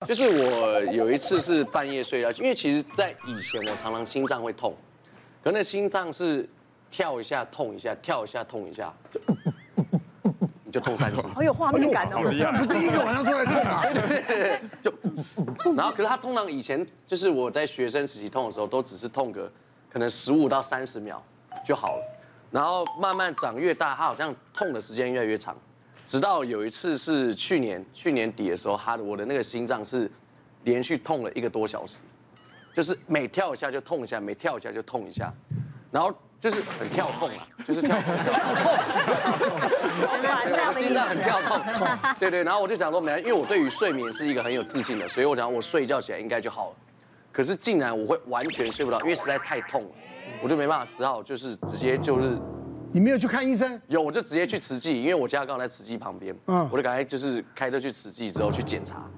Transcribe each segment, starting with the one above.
就是我有一次是半夜睡觉，因为其实，在以前我常常心脏会痛，可那心脏是跳一下痛一下，跳一下痛一下，就你就痛三次。好有画面感哦！不是一个晚上都在痛啊？对对对，就，然后可是他通常以前就是我在学生时期痛的时候，都只是痛个可能十五到三十秒就好了，然后慢慢长越大，他好像痛的时间越来越长。直到有一次是去年去年底的时候，他的我的那个心脏是连续痛了一个多小时，就是每跳一下就痛一下，每跳一下就痛一下，然后就是很跳痛啊，就是跳痛，心脏很跳痛，对对，然后我就想说，没，因为我对于睡眠是一个很有自信的，所以我想我睡觉起来应该就好了，可是竟然我会完全睡不着，因为实在太痛了，我就没办法，只好就是直接就是。你没有去看医生？有，我就直接去慈济，因为我家刚好在慈济旁边。嗯，我就赶快就是开车去慈济之后去检查，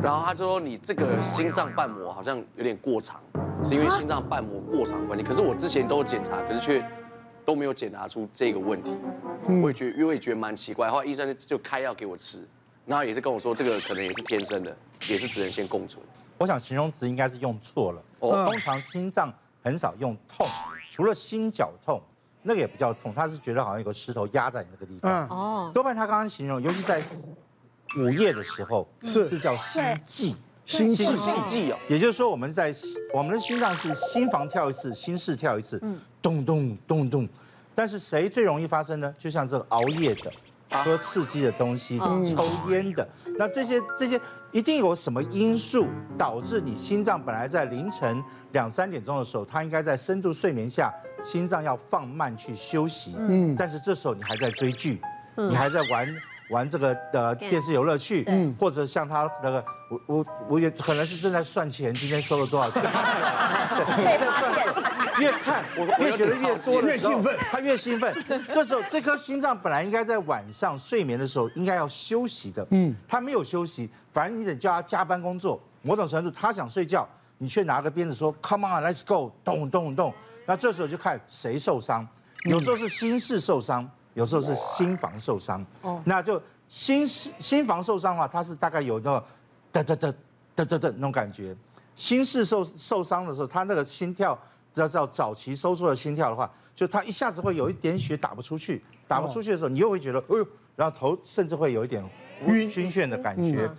然后他说你这个心脏瓣膜好像有点过长，是因为心脏瓣膜过长的关系。可是我之前都有检查，可是却都没有检查出这个问题。我也觉，因为觉得蛮奇怪，后来医生就开药给我吃，然后也是跟我说这个可能也是天生的，也是只能先共存。我想形容词应该是用错了。哦，通常心脏很少用痛，除了心绞痛。那个也不叫痛，他是觉得好像有个石头压在你那个地方。哦，多半他刚刚形容，尤其在午夜的时候，是是叫心悸，心悸心悸哦。也就是说，我们在我们的心脏是心房跳一次，心室跳一次，咚咚咚咚。但是谁最容易发生呢？就像这个熬夜的。喝刺激的东西的，抽烟的，那这些这些一定有什么因素导致你心脏本来在凌晨两三点钟的时候，它应该在深度睡眠下，心脏要放慢去休息，嗯，但是这时候你还在追剧，你还在玩玩这个呃电视游乐器，嗯，或者像他那个，我我我也可能是正在算钱，今天收了多少钱，在算。越看我越觉得越多，越兴奋，他越兴奋。这时候，这颗心脏本来应该在晚上睡眠的时候应该要休息的，嗯，他没有休息，反而你得叫他加班工作。某种程度，他想睡觉，你却拿个鞭子说 “Come on, let's go”，咚咚咚。那这时候就看谁受伤，有时候是心室受伤，有时候是心房受伤。哦，那就心室心房受伤的话，它是大概有那个哒哒哒哒哒哒那种感觉。心室受受伤的时候，他那个心跳。要叫早期收缩的心跳的话，就他一下子会有一点血打不出去，打不出去的时候，你又会觉得，哎呦，然后头甚至会有一点晕晕眩的感觉。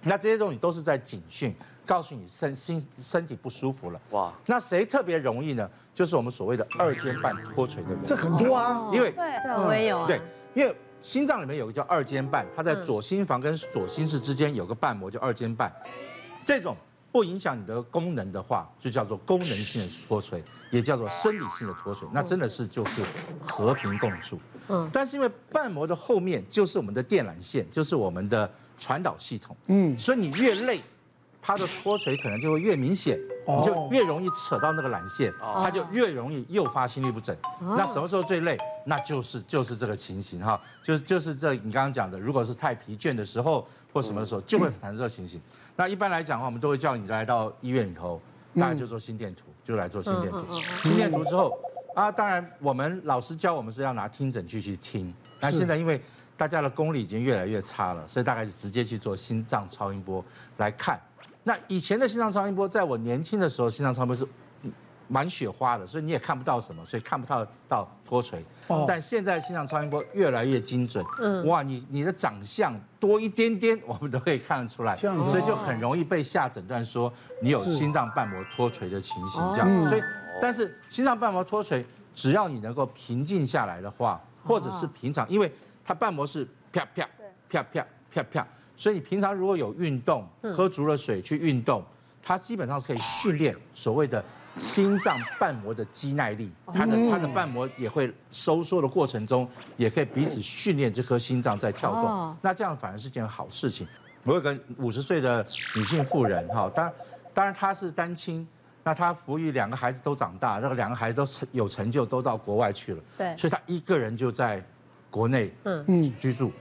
那这些东西都是在警讯，告诉你身心身体不舒服了。哇，那谁特别容易呢？就是我们所谓的二尖瓣脱垂的人。这很多啊，因为对，我也有啊。对，因为心脏里面有个叫二尖瓣，它在左心房跟左心室之间有个瓣膜叫二尖瓣，这种。不影响你的功能的话，就叫做功能性的脱垂，也叫做生理性的脱垂。那真的是就是和平共处。嗯。但是因为瓣膜的后面就是我们的电缆线，就是我们的传导系统。嗯。所以你越累，它的脱垂可能就会越明显，你就越容易扯到那个缆线，它就越容易诱发心律不整。那什么时候最累？那就是就是这个情形哈，就是就是这你刚刚讲的，如果是太疲倦的时候或什么的时候，就会产生这个情形。那一般来讲的话，我们都会叫你来到医院里头，大家就做心电图，就来做心电图。心电图之后啊，当然我们老师教我们是要拿听诊器去听。那现在因为大家的功力已经越来越差了，所以大概就直接去做心脏超音波来看。那以前的心脏超音波，在我年轻的时候，心脏超音波是。满雪花的，所以你也看不到什么，所以看不到到脱垂。哦。但现在心脏超音波越来越精准。嗯。哇，你你的长相多一点点，我们都可以看得出来。这样子。所以就很容易被下诊断说你有心脏瓣膜脱垂的情形这样子。所以，但是心脏瓣膜脱垂，只要你能够平静下来的话，或者是平常，因为它瓣膜是啪啪啪啪啪啪，所以你平常如果有运动，喝足了水去运动，它基本上是可以训练所谓的。心脏瓣膜的肌耐力，它的它的瓣膜也会收缩的过程中，也可以彼此训练这颗心脏在跳动。那这样反而是件好事情。我有个五十岁的女性妇人，哈，当然当然她是单亲，那她抚育两个孩子都长大，那个两个孩子都成有成就，都到国外去了。对，所以她一个人就在国内嗯居住，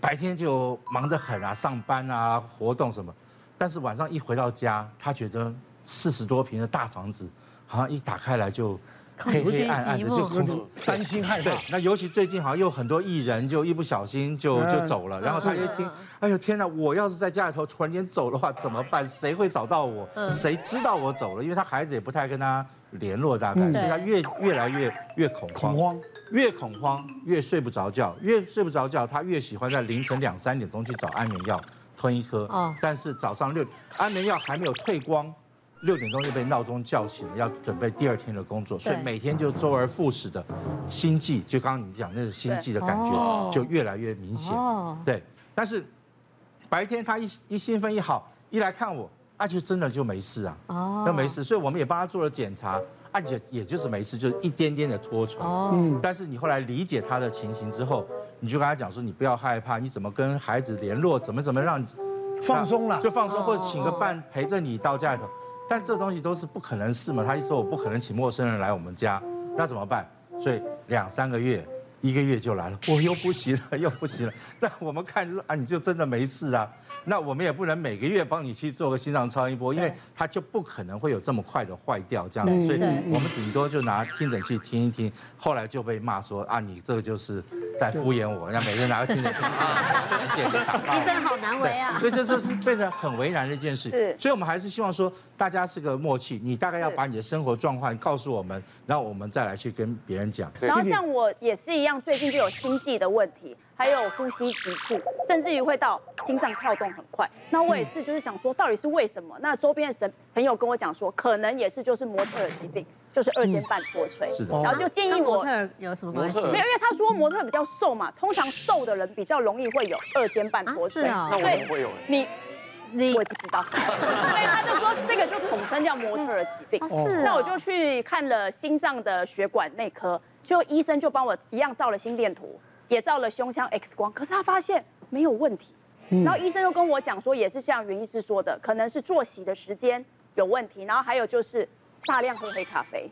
白天就忙得很啊，上班啊，活动什么，但是晚上一回到家，他觉得。四十多平的大房子，好像一打开来就黑黑暗暗的，就恐怖担心害对怕。，那尤其最近好像又很多艺人就一不小心就嗯就走了，然后他一听，哎呦天哪，我要是在家里头突然间走的话怎么办？谁会找到我？谁知道我走了？因为他孩子也不太跟他联络，大概，嗯所以他越越来越越恐慌，恐慌，越恐慌越睡不着觉，越睡不着觉，他越喜欢在凌晨两三点钟去找安眠药吞一颗。哦，但是早上六安眠药还没有退光。六点钟就被闹钟叫醒了，要准备第二天的工作，所以每天就周而复始的心悸，就刚刚你讲那种心悸的感哦。觉就越来越明显。哦，对，但是白天他一一兴奋一好，一来看我，那就真的就没事啊，哦。那没事，所以我们也帮他做了检查，啊也也就是没事，就是一点点的脱垂。哦，但是你后来理解他的情形之后，你就跟他讲说，你不要害怕，你怎么跟孩子联络，怎么怎么让你放松了就放松，哦或者请个伴陪着你到家里头。但这东西都是不可能事嘛，他一说我不可能请陌生人来我们家，那怎么办？所以两三个月、一个月就来了，我又不行了，又不行了。那我们看就是啊，你就真的没事啊。那我们也不能每个月帮你去做个心脏超音波，因为它就不可能会有这么快的坏掉这样子。所以我们顶多就拿听诊器听一听，后来就被骂说啊，你这个就是在敷衍我，那每个人拿个听诊器听，一点打医生好难为啊。所以这是变得很为难的一件事是。所以我们还是希望说，大家是个默契，你大概要把你的生活状况告诉我们，然后我们再来去跟别人讲。然后像我也是一样，最近就有心悸的问题，还有呼吸急促，甚至于会到心脏跳动很快。那我也是，就是想说，到底是为什么？那周边的神朋友跟我讲说，可能也是就是模特儿疾病，就是二尖瓣脱垂。是的然后就建议我模特。儿有什么关系？没有，因为他说模特儿比较瘦嘛，通常瘦的人比较容易会有二尖瓣脱垂。啊是哦那我怎么会有呢？你你我也不知道，所以他就说这个就统称叫模特儿疾病。哦是哦那我就去看了心脏的血管内科，就医生就帮我一样照了心电图，也照了胸腔 X 光，可是他发现没有问题。然后医生又跟我讲说，也是像袁医师说的，可能是作息的时间有问题，然后还有就是大量喝黑咖啡，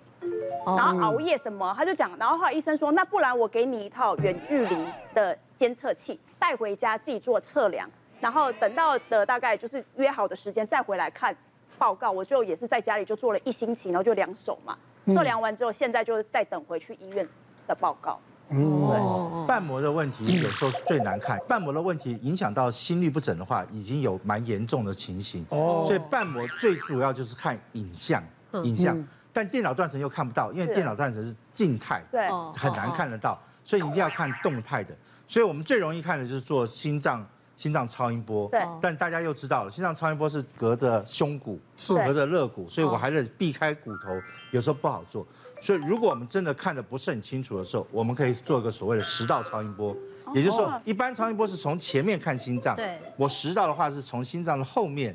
然后熬夜什么，他就讲，然后后来医生说，那不然我给你一套远距离的监测器，带回家自己做测量，然后等到的大概就是约好的时间再回来看报告，我就也是在家里就做了一星期，然后就两手嘛，测量完之后，现在就是再等回去医院的报告。哦，瓣膜的问题有时候是最难看，瓣膜的问题影响到心律不整的话，已经有蛮严重的情形。哦。所以瓣膜最主要就是看影像，影像。嗯，但电脑断层又看不到，因为是电脑断层是静态，对，哦很难看得到，所以你一定要看动态的。所以我们最容易看的就是做心脏心脏超音波。对但大家又知道了，心脏超音波是隔着胸骨，是隔着肋骨，所以我还得避开骨头，有时候不好做。所以如果我们真的看的不是很清楚的时候，我们可以做一个所谓的食道超音波。也就是说，一般超音波是从前面看心脏，对我食道的话是从心脏的后面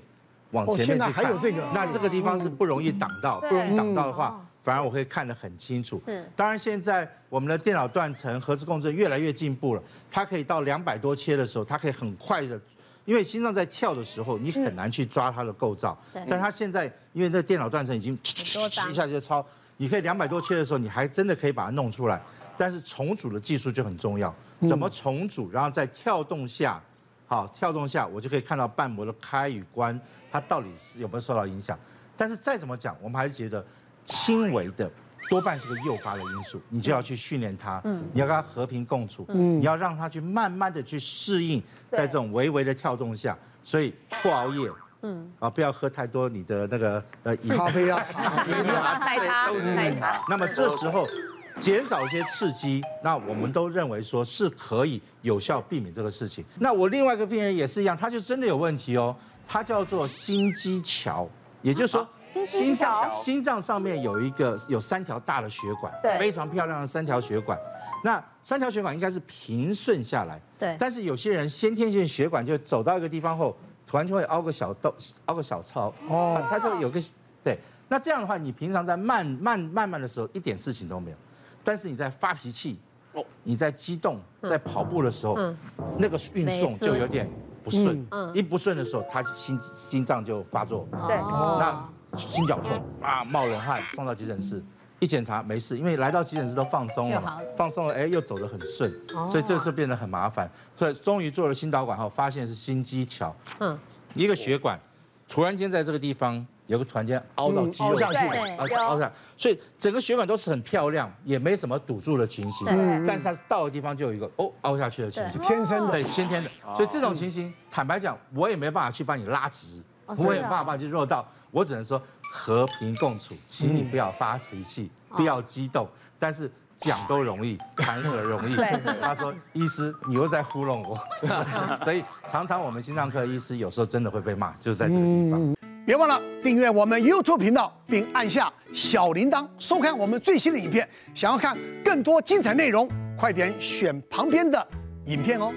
往前面去看。还有这个那这个地方是不容易挡到，不容易挡到的话嗯，反而我可以看得很清楚。是当然现在我们的电脑断层、核磁共振越来越进步了，它可以到两百多切的时候，它可以很快的。因为心脏在跳的时候，你很难去抓它的构造对，但它现在因为那电脑断层已经一下就超，你可以两百多切的时候，你还真的可以把它弄出来。但是重组的技术就很重要，怎么重组，然后在跳动下，好跳动下，我就可以看到瓣膜的开与关，它到底是有没有受到影响。但是再怎么讲，我们还是觉得轻微的多半是个诱发的因素，你就要去训练它，你要跟它和平共处，你要让它去慢慢的去适应在这种微微的跳动下，所以不熬夜，嗯，啊，不要喝太多你的那个呃饮咖啡啊，茶，饮料啊奶茶都是奶茶那么这时候减少一些刺激，那我们都认为说是可以有效避免这个事情。那我另外一个病人也是一样，他就真的有问题哦，他叫做心肌桥，也就是说。心脏心脏上面有一个有三条大的血管，对。非常漂亮的三条血管。那三条血管应该是平顺下来，对。但是有些人先天性血管就走到一个地方后，突然就会凹个小洞，凹个小槽，哦。哦，它就有个对。那这样的话，你平常在慢慢慢慢的时候一点事情都没有，但是你在发脾气哦，你在激动，在跑步的时候嗯，那个运送就有点不顺。嗯，一不顺的时候，他心心脏就发作。对。哦那心绞痛啊，冒冷汗，送到急诊室，一检查没事，因为来到急诊室都放松了放松了，哎，又走得很顺，哦。所以这时候变得很麻烦，所以终于做了心导管后，发现是心肌桥，嗯，一个血管突然间在这个地方有个突然间凹到肌肉凹下去对。凹有凹下，所以整个血管都是很漂亮，也没什么堵住的情形，对。但是它到的地方就有一个哦凹下去的情形。天生的。对，先天的，所以这种情形，坦白讲，我也没办法去帮你拉直，哦我也没办法去肉到，我只能说和平共处，请你不要发脾气，不要激动，但是讲都容易，谈何容易 对？他说，医师，你又在糊弄我，所以常常我们心脏科医师有时候真的会被骂，就是在这个地方。别忘了订阅我们 YouTube 频道，并按下小铃铛，收看我们最新的影片。想要看更多精彩内容，快点选旁边的影片哦。